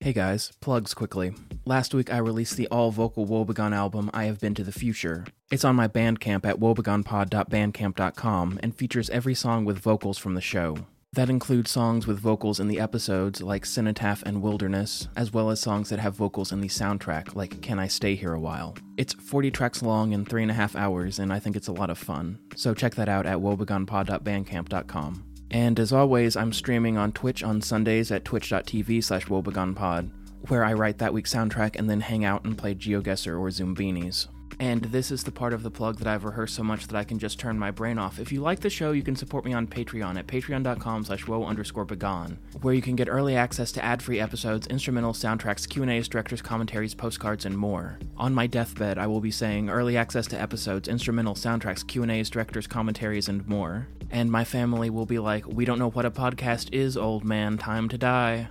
Hey guys, plugs quickly. Last week I released the all vocal Woebegone album I Have Been to the Future. It's on my Bandcamp at woebegonepod.bandcamp.com and features every song with vocals from the show. That includes songs with vocals in the episodes like Cenotaph and Wilderness, as well as songs that have vocals in the soundtrack like Can I Stay Here a While. It's 40 tracks long and three and a half hours, and I think it's a lot of fun. So check that out at woebegonepod.bandcamp.com. And as always, I'm streaming on Twitch on Sundays at twitch.tv slash woebegonepod, where I write that week's soundtrack and then hang out and play GeoGuessr or Zoombinis. And this is the part of the plug that I've rehearsed so much that I can just turn my brain off. If you like the show, you can support me on Patreon at patreon.com slash woe underscore begone, where you can get early access to ad-free episodes, instrumental soundtracks, Q&As, director's commentaries, postcards, and more. On my deathbed, I will be saying early access to episodes, instrumental soundtracks, Q&As, director's commentaries, and more. And my family will be like, we don't know what a podcast is, old man, time to die.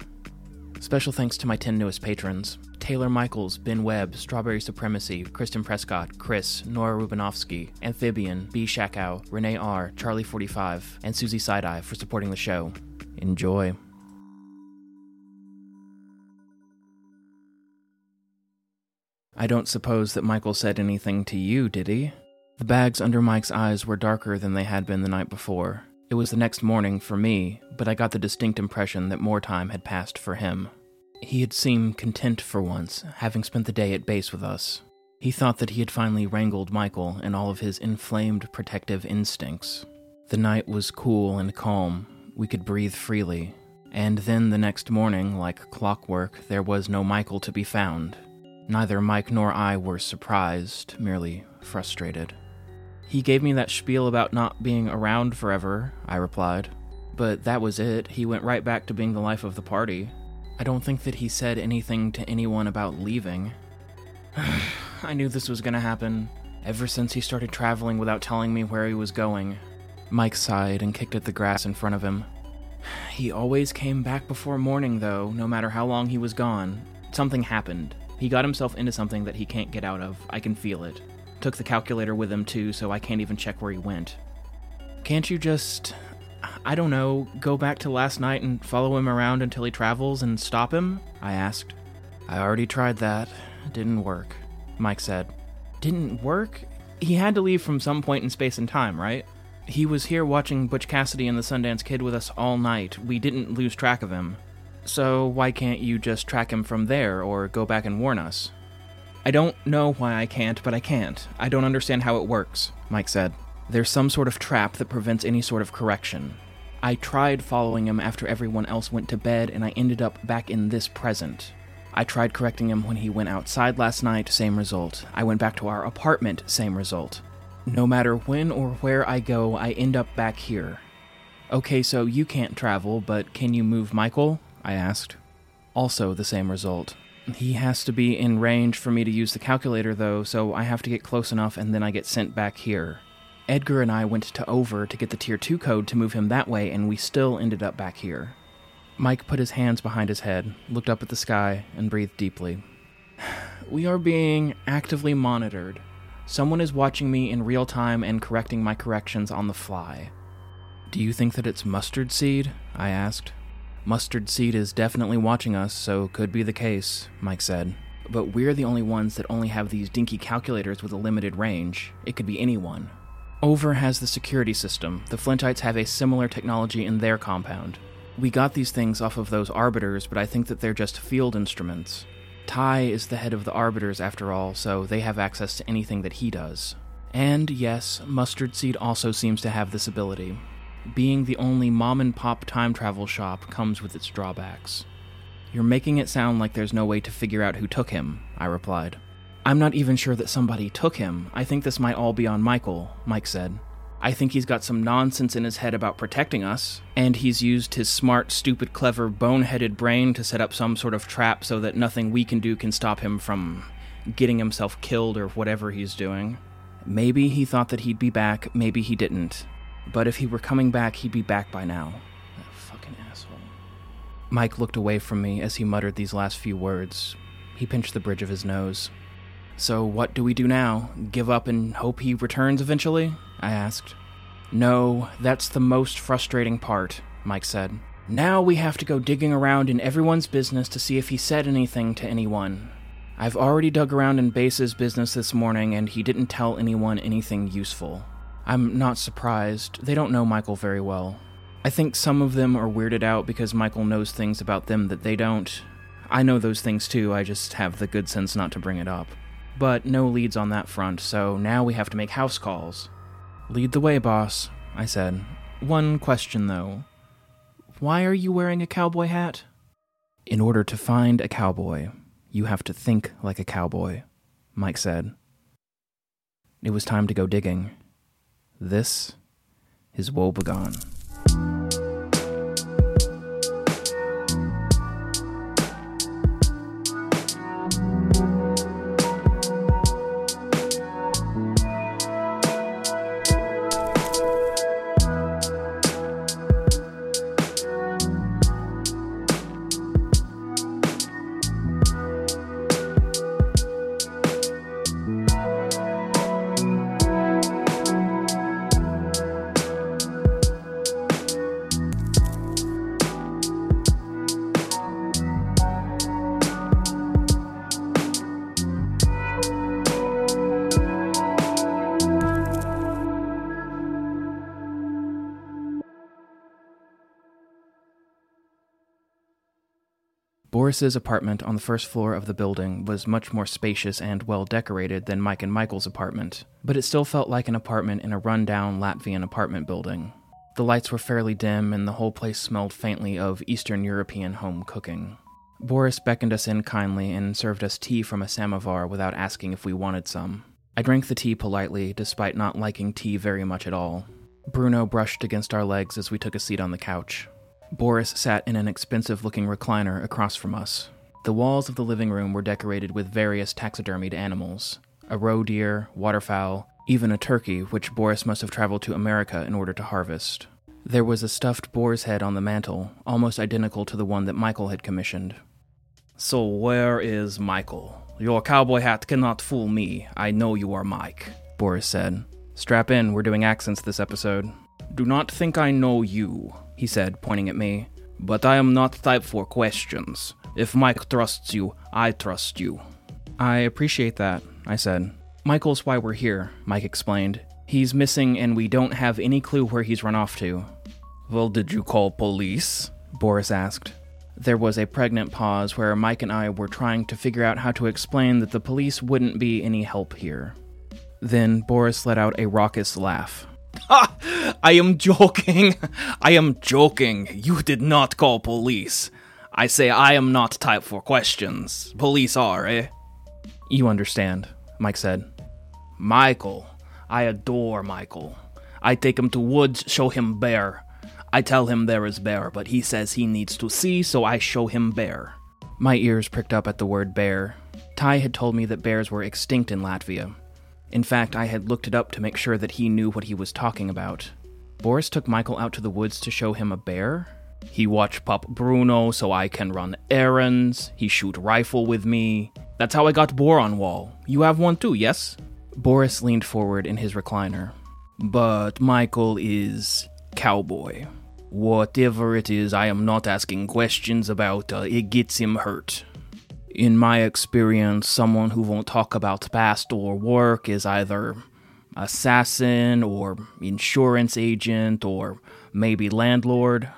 Special thanks to my 10 newest patrons Taylor Michaels, Ben Webb, Strawberry Supremacy, Kristen Prescott, Chris, Nora Rubinovsky, Amphibian, B. Shakow, Renee R., Charlie45, and Susie Sideye for supporting the show. Enjoy. I don't suppose that Michael said anything to you, did he? The bags under Mike's eyes were darker than they had been the night before. It was the next morning for me, but I got the distinct impression that more time had passed for him. He had seemed content for once, having spent the day at base with us. He thought that he had finally wrangled Michael and all of his inflamed protective instincts. The night was cool and calm. We could breathe freely. And then the next morning, like clockwork, there was no Michael to be found. Neither Mike nor I were surprised, merely frustrated. He gave me that spiel about not being around forever, I replied. But that was it. He went right back to being the life of the party. I don't think that he said anything to anyone about leaving. I knew this was gonna happen. Ever since he started traveling without telling me where he was going. Mike sighed and kicked at the grass in front of him. He always came back before morning, though, no matter how long he was gone. Something happened. He got himself into something that he can't get out of. I can feel it. Took the calculator with him, too, so I can't even check where he went. Can't you just. I don't know, go back to last night and follow him around until he travels and stop him? I asked. I already tried that. It didn't work, Mike said. Didn't work? He had to leave from some point in space and time, right? He was here watching Butch Cassidy and the Sundance Kid with us all night. We didn't lose track of him. So why can't you just track him from there or go back and warn us? I don't know why I can't, but I can't. I don't understand how it works, Mike said. There's some sort of trap that prevents any sort of correction. I tried following him after everyone else went to bed, and I ended up back in this present. I tried correcting him when he went outside last night, same result. I went back to our apartment, same result. No matter when or where I go, I end up back here. Okay, so you can't travel, but can you move Michael? I asked. Also the same result. He has to be in range for me to use the calculator, though, so I have to get close enough and then I get sent back here. Edgar and I went to Over to get the Tier 2 code to move him that way, and we still ended up back here. Mike put his hands behind his head, looked up at the sky, and breathed deeply. We are being actively monitored. Someone is watching me in real time and correcting my corrections on the fly. Do you think that it's Mustard Seed? I asked. Mustard Seed is definitely watching us, so could be the case, Mike said. But we're the only ones that only have these dinky calculators with a limited range. It could be anyone. Over has the security system. The Flintites have a similar technology in their compound. We got these things off of those arbiters, but I think that they're just field instruments. Ty is the head of the arbiters after all, so they have access to anything that he does. And yes, Mustard Seed also seems to have this ability. Being the only mom and pop time travel shop comes with its drawbacks. You're making it sound like there's no way to figure out who took him, I replied. I'm not even sure that somebody took him. I think this might all be on Michael, Mike said. I think he's got some nonsense in his head about protecting us, and he's used his smart, stupid, clever, boneheaded brain to set up some sort of trap so that nothing we can do can stop him from getting himself killed or whatever he's doing. Maybe he thought that he'd be back, maybe he didn't. But if he were coming back, he'd be back by now. That fucking asshole. Mike looked away from me as he muttered these last few words. He pinched the bridge of his nose. So, what do we do now? Give up and hope he returns eventually? I asked. No, that's the most frustrating part, Mike said. Now we have to go digging around in everyone's business to see if he said anything to anyone. I've already dug around in Base's business this morning, and he didn't tell anyone anything useful. I'm not surprised. They don't know Michael very well. I think some of them are weirded out because Michael knows things about them that they don't. I know those things too, I just have the good sense not to bring it up. But no leads on that front, so now we have to make house calls. Lead the way, boss, I said. One question, though. Why are you wearing a cowboy hat? In order to find a cowboy, you have to think like a cowboy, Mike said. It was time to go digging. This is Woe Boris's apartment on the first floor of the building was much more spacious and well decorated than Mike and Michael's apartment, but it still felt like an apartment in a rundown Latvian apartment building. The lights were fairly dim, and the whole place smelled faintly of Eastern European home cooking. Boris beckoned us in kindly and served us tea from a samovar without asking if we wanted some. I drank the tea politely, despite not liking tea very much at all. Bruno brushed against our legs as we took a seat on the couch. Boris sat in an expensive looking recliner across from us. The walls of the living room were decorated with various taxidermied animals a roe deer, waterfowl, even a turkey, which Boris must have traveled to America in order to harvest. There was a stuffed boar's head on the mantel, almost identical to the one that Michael had commissioned. So, where is Michael? Your cowboy hat cannot fool me. I know you are Mike, Boris said. Strap in, we're doing accents this episode. Do not think I know you, he said, pointing at me. But I am not type for questions. If Mike trusts you, I trust you. I appreciate that, I said. Michael's why we're here, Mike explained. He's missing and we don't have any clue where he's run off to. Well, did you call police? Boris asked. There was a pregnant pause where Mike and I were trying to figure out how to explain that the police wouldn't be any help here. Then Boris let out a raucous laugh. I am joking. I am joking. You did not call police. I say I am not type for questions. Police are, eh? You understand, Mike said. Michael. I adore Michael. I take him to woods, show him bear. I tell him there is bear, but he says he needs to see, so I show him bear. My ears pricked up at the word bear. Ty had told me that bears were extinct in Latvia. In fact, I had looked it up to make sure that he knew what he was talking about. Boris took Michael out to the woods to show him a bear? He watch Pop Bruno so I can run errands. He shoot rifle with me. That's how I got boar on wall. You have one too, yes? Boris leaned forward in his recliner. But Michael is cowboy. Whatever it is, I am not asking questions about. Uh, it gets him hurt. In my experience, someone who won't talk about past or work is either assassin or insurance agent or maybe landlord.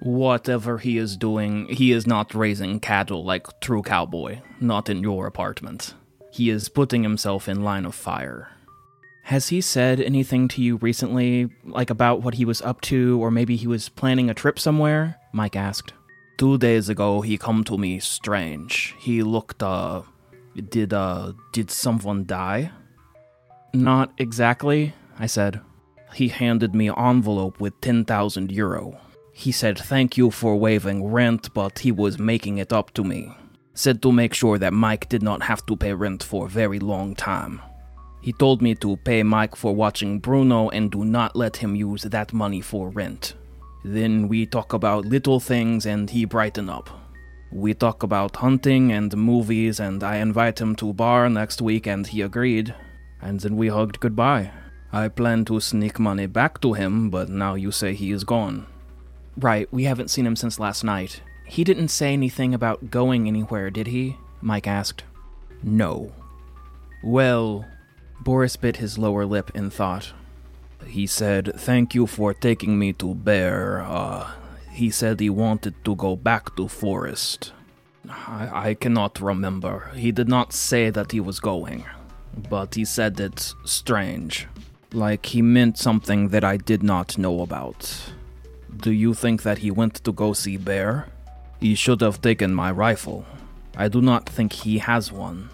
Whatever he is doing, he is not raising cattle like true cowboy, not in your apartment. He is putting himself in line of fire. Has he said anything to you recently, like about what he was up to, or maybe he was planning a trip somewhere? Mike asked. Two days ago, he come to me strange. He looked, uh, did, uh, did someone die? Not exactly, I said. He handed me envelope with 10,000 euro. He said thank you for waiving rent, but he was making it up to me. Said to make sure that Mike did not have to pay rent for a very long time. He told me to pay Mike for watching Bruno and do not let him use that money for rent. Then we talk about little things and he brighten up. We talk about hunting and movies and I invite him to a bar next week and he agreed. And then we hugged goodbye. I plan to sneak money back to him, but now you say he is gone. Right, we haven't seen him since last night. He didn't say anything about going anywhere, did he? Mike asked. No. Well, Boris bit his lower lip in thought. He said, Thank you for taking me to Bear. Uh, he said he wanted to go back to Forest. I, I cannot remember. He did not say that he was going, but he said it's strange. Like he meant something that I did not know about. Do you think that he went to go see Bear? He should have taken my rifle. I do not think he has one.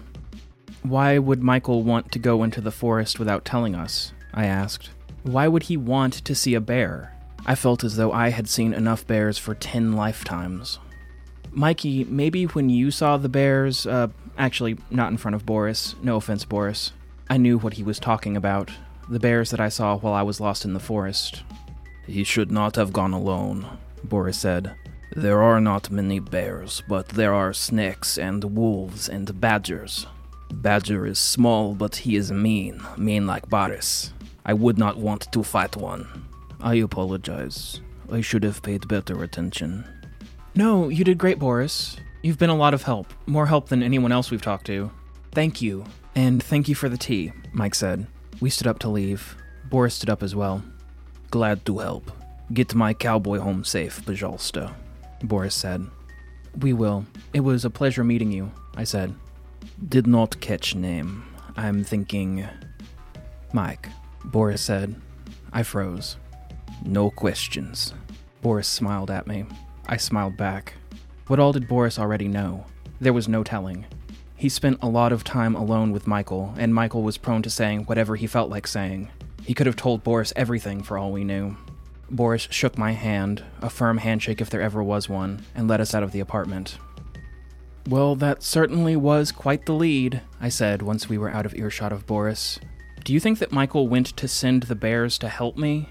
Why would Michael want to go into the forest without telling us? I asked. Why would he want to see a bear? I felt as though I had seen enough bears for ten lifetimes. Mikey, maybe when you saw the bears, uh, actually, not in front of Boris, no offense, Boris, I knew what he was talking about. The bears that I saw while I was lost in the forest. He should not have gone alone, Boris said. There are not many bears, but there are snakes and wolves and badgers. Badger is small, but he is mean, mean like Boris. I would not want to fight one. I apologize. I should have paid better attention. No, you did great, Boris. You've been a lot of help, more help than anyone else we've talked to. Thank you. And thank you for the tea, Mike said. We stood up to leave. Boris stood up as well. Glad to help. Get my cowboy home safe, Bajalsta, Boris said. We will. It was a pleasure meeting you, I said. Did not catch name. I'm thinking. Mike, Boris said. I froze. No questions. Boris smiled at me. I smiled back. What all did Boris already know? There was no telling. He spent a lot of time alone with Michael, and Michael was prone to saying whatever he felt like saying. He could have told Boris everything for all we knew. Boris shook my hand, a firm handshake if there ever was one, and led us out of the apartment. Well, that certainly was quite the lead, I said once we were out of earshot of Boris. Do you think that Michael went to send the bears to help me?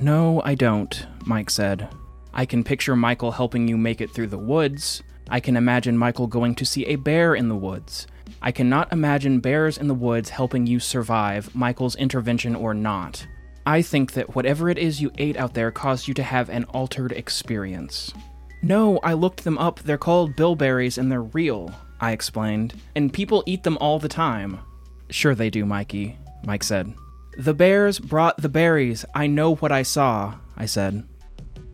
No, I don't, Mike said. I can picture Michael helping you make it through the woods. I can imagine Michael going to see a bear in the woods. I cannot imagine bears in the woods helping you survive, Michael's intervention or not. I think that whatever it is you ate out there caused you to have an altered experience. No, I looked them up. They're called bilberries and they're real, I explained. And people eat them all the time. Sure they do, Mikey, Mike said. The bears brought the berries. I know what I saw, I said.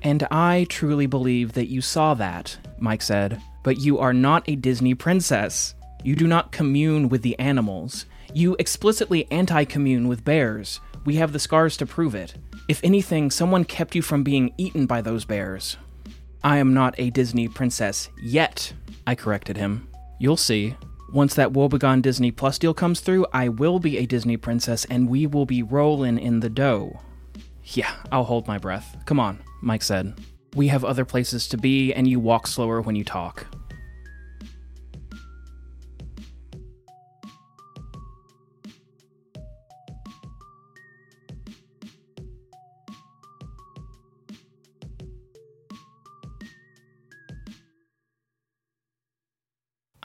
And I truly believe that you saw that, Mike said. But you are not a Disney princess. You do not commune with the animals. You explicitly anti commune with bears. We have the scars to prove it. If anything, someone kept you from being eaten by those bears. I am not a Disney princess yet, I corrected him. You'll see. Once that Woebegone Disney Plus deal comes through, I will be a Disney princess and we will be rolling in the dough. Yeah, I'll hold my breath. Come on, Mike said. We have other places to be, and you walk slower when you talk.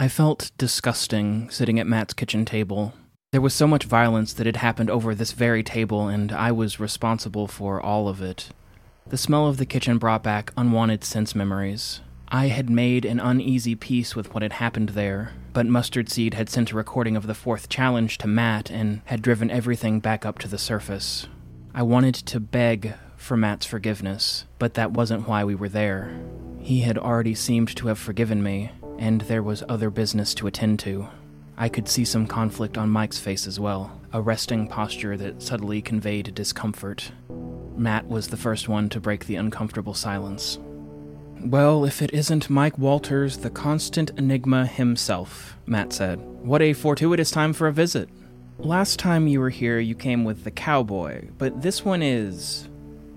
I felt disgusting sitting at Matt's kitchen table. There was so much violence that had happened over this very table, and I was responsible for all of it. The smell of the kitchen brought back unwanted sense memories. I had made an uneasy peace with what had happened there, but Mustard Seed had sent a recording of the fourth challenge to Matt and had driven everything back up to the surface. I wanted to beg for Matt's forgiveness, but that wasn't why we were there. He had already seemed to have forgiven me, and there was other business to attend to. I could see some conflict on Mike's face as well, a resting posture that subtly conveyed discomfort. Matt was the first one to break the uncomfortable silence. Well, if it isn't Mike Walters, the constant enigma himself, Matt said. What a fortuitous time for a visit. Last time you were here, you came with the cowboy, but this one is.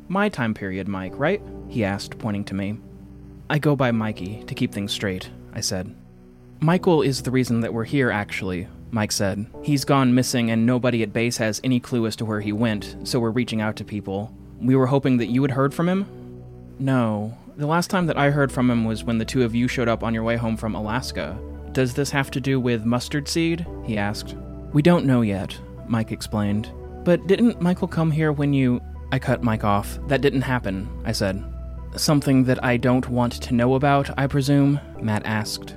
my time period, Mike, right? He asked, pointing to me. I go by Mikey, to keep things straight, I said. Michael is the reason that we're here, actually, Mike said. He's gone missing, and nobody at base has any clue as to where he went, so we're reaching out to people. We were hoping that you had heard from him? No. The last time that I heard from him was when the two of you showed up on your way home from Alaska. Does this have to do with mustard seed? He asked. We don't know yet, Mike explained. But didn't Michael come here when you. I cut Mike off. That didn't happen, I said. Something that I don't want to know about, I presume? Matt asked.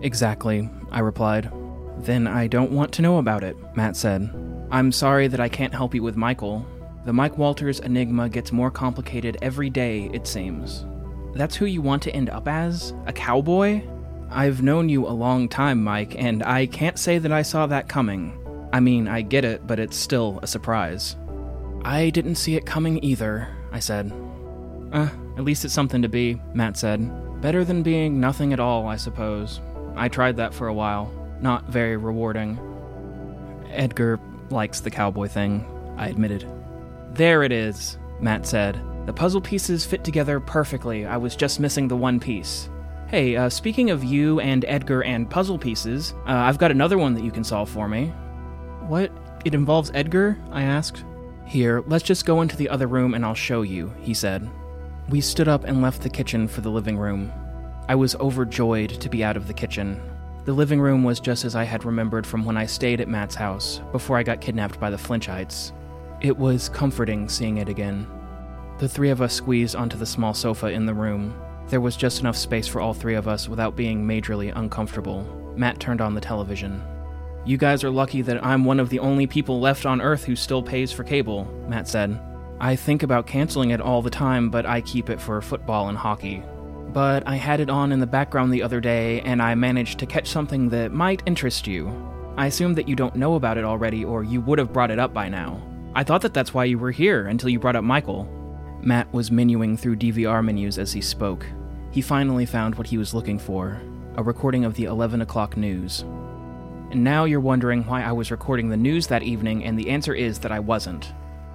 Exactly, I replied. Then I don't want to know about it, Matt said. I'm sorry that I can't help you with Michael. The Mike Walters enigma gets more complicated every day, it seems. That's who you want to end up as? A cowboy? I've known you a long time, Mike, and I can't say that I saw that coming. I mean, I get it, but it's still a surprise. I didn't see it coming either, I said. Uh, at least it's something to be, Matt said. Better than being nothing at all, I suppose. I tried that for a while. Not very rewarding. Edgar likes the cowboy thing, I admitted. There it is, Matt said. The puzzle pieces fit together perfectly. I was just missing the one piece. Hey, uh, speaking of you and Edgar and puzzle pieces, uh, I've got another one that you can solve for me. What? It involves Edgar? I asked. Here, let's just go into the other room and I'll show you, he said. We stood up and left the kitchen for the living room. I was overjoyed to be out of the kitchen. The living room was just as I had remembered from when I stayed at Matt's house before I got kidnapped by the Flinchites. It was comforting seeing it again. The three of us squeezed onto the small sofa in the room, there was just enough space for all three of us without being majorly uncomfortable. Matt turned on the television. You guys are lucky that I'm one of the only people left on Earth who still pays for cable, Matt said. I think about canceling it all the time, but I keep it for football and hockey. But I had it on in the background the other day, and I managed to catch something that might interest you. I assume that you don't know about it already, or you would have brought it up by now. I thought that that's why you were here until you brought up Michael. Matt was menuing through DVR menus as he spoke. He finally found what he was looking for a recording of the 11 o'clock news. And now you're wondering why I was recording the news that evening, and the answer is that I wasn't.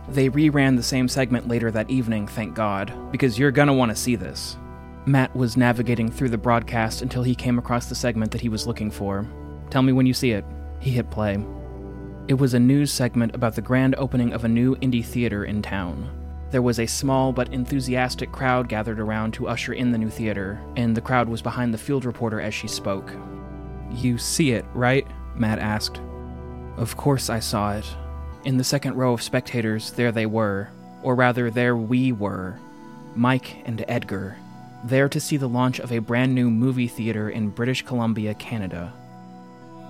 They reran the same segment later that evening, thank God, because you're gonna want to see this. Matt was navigating through the broadcast until he came across the segment that he was looking for. Tell me when you see it. He hit play. It was a news segment about the grand opening of a new indie theater in town. There was a small but enthusiastic crowd gathered around to usher in the new theater, and the crowd was behind the field reporter as she spoke. You see it, right? Matt asked. Of course I saw it. In the second row of spectators, there they were, or rather, there we were Mike and Edgar, there to see the launch of a brand new movie theater in British Columbia, Canada.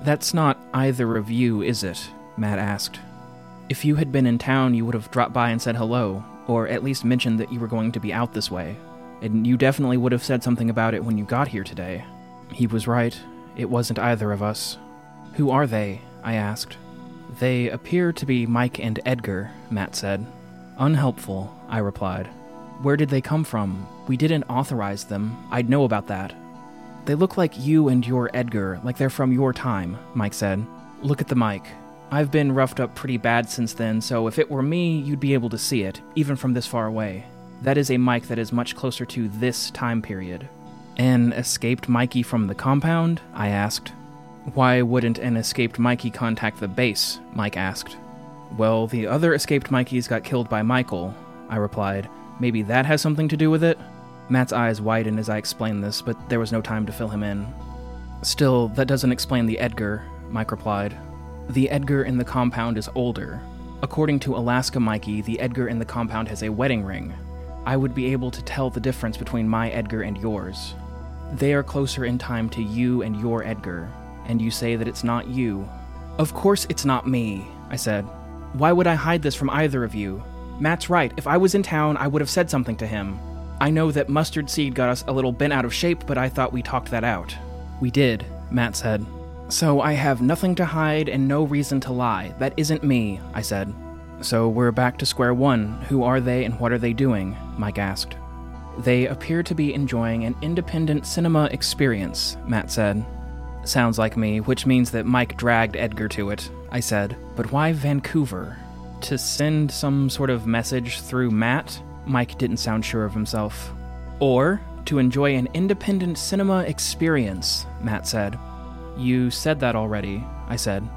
That's not either of you, is it? Matt asked. If you had been in town, you would have dropped by and said hello, or at least mentioned that you were going to be out this way. And you definitely would have said something about it when you got here today. He was right. It wasn't either of us. Who are they? I asked. They appear to be Mike and Edgar, Matt said. Unhelpful, I replied. Where did they come from? We didn't authorize them. I'd know about that. They look like you and your Edgar, like they're from your time, Mike said. Look at the mic. I've been roughed up pretty bad since then, so if it were me, you'd be able to see it, even from this far away. That is a mic that is much closer to this time period. An escaped Mikey from the compound? I asked. Why wouldn't an escaped Mikey contact the base? Mike asked. Well, the other escaped Mikeys got killed by Michael, I replied. Maybe that has something to do with it? Matt's eyes widened as I explained this, but there was no time to fill him in. Still, that doesn't explain the Edgar, Mike replied. The Edgar in the compound is older. According to Alaska Mikey, the Edgar in the compound has a wedding ring. I would be able to tell the difference between my Edgar and yours. They are closer in time to you and your Edgar, and you say that it's not you. Of course it's not me, I said. Why would I hide this from either of you? Matt's right. If I was in town, I would have said something to him. I know that mustard seed got us a little bent out of shape, but I thought we talked that out. We did, Matt said. So I have nothing to hide and no reason to lie. That isn't me, I said. So we're back to square one. Who are they and what are they doing? Mike asked. They appear to be enjoying an independent cinema experience, Matt said. Sounds like me, which means that Mike dragged Edgar to it, I said. But why Vancouver? To send some sort of message through Matt? Mike didn't sound sure of himself. Or to enjoy an independent cinema experience, Matt said. You said that already, I said.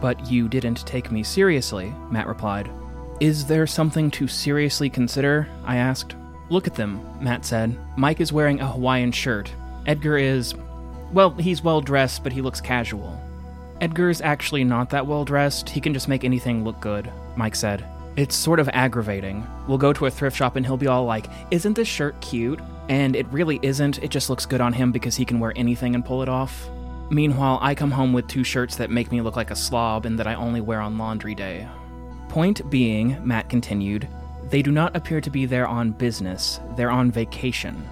But you didn't take me seriously, Matt replied. Is there something to seriously consider? I asked. Look at them, Matt said. Mike is wearing a Hawaiian shirt. Edgar is. Well, he's well dressed, but he looks casual. Edgar's actually not that well dressed. He can just make anything look good, Mike said. It's sort of aggravating. We'll go to a thrift shop and he'll be all like, Isn't this shirt cute? And it really isn't. It just looks good on him because he can wear anything and pull it off. Meanwhile, I come home with two shirts that make me look like a slob and that I only wear on laundry day. Point being, Matt continued, they do not appear to be there on business, they're on vacation.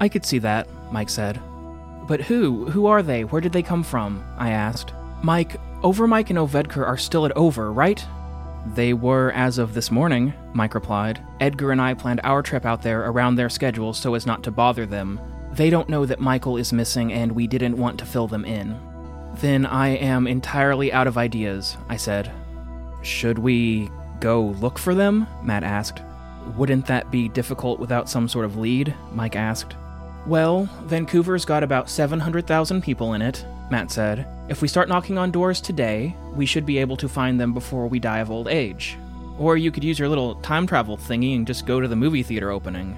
I could see that, Mike said. But who? Who are they? Where did they come from? I asked. Mike, Overmike and Ovedker are still at Over, right? They were as of this morning, Mike replied. Edgar and I planned our trip out there around their schedule so as not to bother them. They don't know that Michael is missing and we didn't want to fill them in. Then I am entirely out of ideas, I said. Should we go look for them? Matt asked. Wouldn't that be difficult without some sort of lead? Mike asked. Well, Vancouver's got about 700,000 people in it, Matt said. If we start knocking on doors today, we should be able to find them before we die of old age. Or you could use your little time travel thingy and just go to the movie theater opening.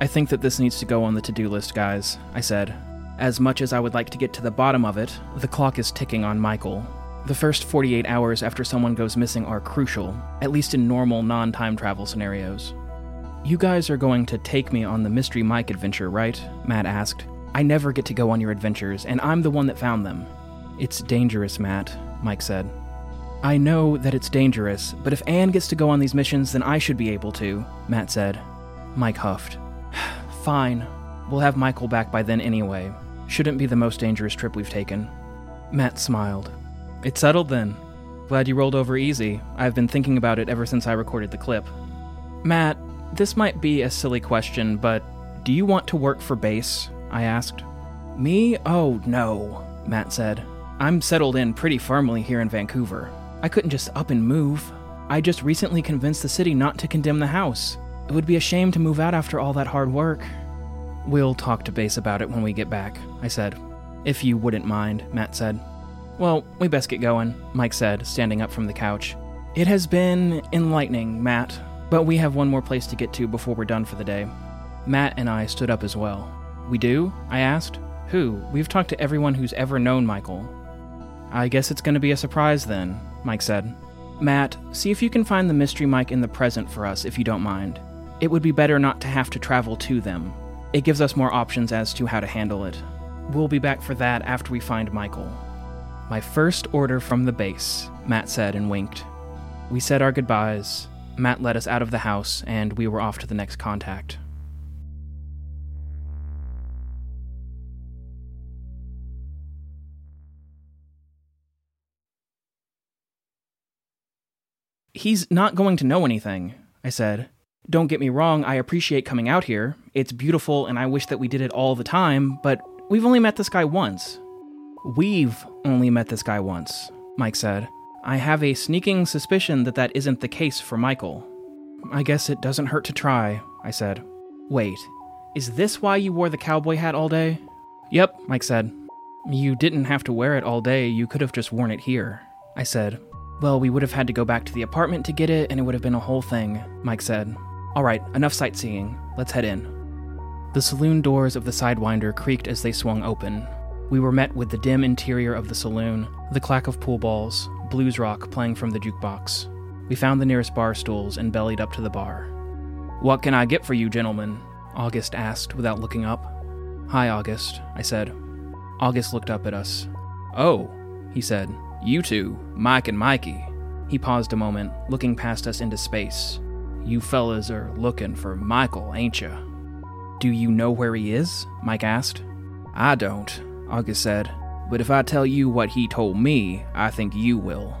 I think that this needs to go on the to do list, guys, I said. As much as I would like to get to the bottom of it, the clock is ticking on Michael. The first 48 hours after someone goes missing are crucial, at least in normal non time travel scenarios. You guys are going to take me on the Mystery Mike adventure, right? Matt asked. I never get to go on your adventures, and I'm the one that found them. It's dangerous, Matt, Mike said. I know that it's dangerous, but if Anne gets to go on these missions, then I should be able to, Matt said. Mike huffed. Fine. We'll have Michael back by then anyway. Shouldn't be the most dangerous trip we've taken. Matt smiled. It's settled then. Glad you rolled over easy. I've been thinking about it ever since I recorded the clip. Matt, this might be a silly question, but do you want to work for base? I asked. Me? Oh, no, Matt said. I'm settled in pretty firmly here in Vancouver. I couldn't just up and move. I just recently convinced the city not to condemn the house. It would be a shame to move out after all that hard work. We'll talk to base about it when we get back, I said. If you wouldn't mind, Matt said. Well, we best get going, Mike said, standing up from the couch. It has been enlightening, Matt, but we have one more place to get to before we're done for the day. Matt and I stood up as well. We do? I asked. Who? We've talked to everyone who's ever known Michael. I guess it's going to be a surprise then, Mike said. Matt, see if you can find the mystery Mike in the present for us, if you don't mind. It would be better not to have to travel to them. It gives us more options as to how to handle it. We'll be back for that after we find Michael. My first order from the base, Matt said and winked. We said our goodbyes. Matt led us out of the house, and we were off to the next contact. He's not going to know anything, I said. Don't get me wrong, I appreciate coming out here. It's beautiful, and I wish that we did it all the time, but we've only met this guy once. We've only met this guy once, Mike said. I have a sneaking suspicion that that isn't the case for Michael. I guess it doesn't hurt to try, I said. Wait, is this why you wore the cowboy hat all day? Yep, Mike said. You didn't have to wear it all day, you could have just worn it here, I said, well, we would have had to go back to the apartment to get it, and it would have been a whole thing, Mike said. All right, enough sightseeing. Let's head in. The saloon doors of the Sidewinder creaked as they swung open. We were met with the dim interior of the saloon, the clack of pool balls, blues rock playing from the jukebox. We found the nearest bar stools and bellied up to the bar. What can I get for you, gentlemen? August asked without looking up. Hi, August, I said. August looked up at us. Oh, he said. You two, Mike and Mikey. He paused a moment, looking past us into space. You fellas are looking for Michael, ain't ya? Do you know where he is? Mike asked. I don't, August said. But if I tell you what he told me, I think you will.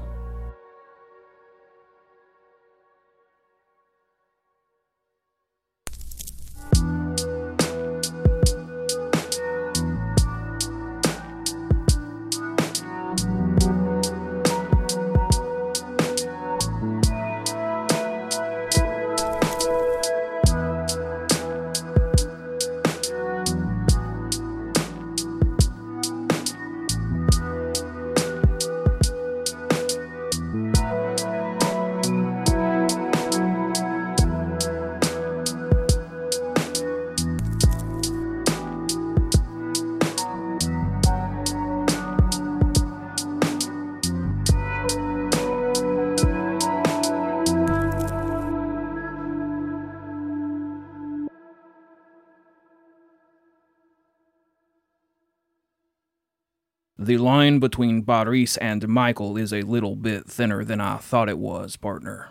The line between Boris and Michael is a little bit thinner than I thought it was, partner.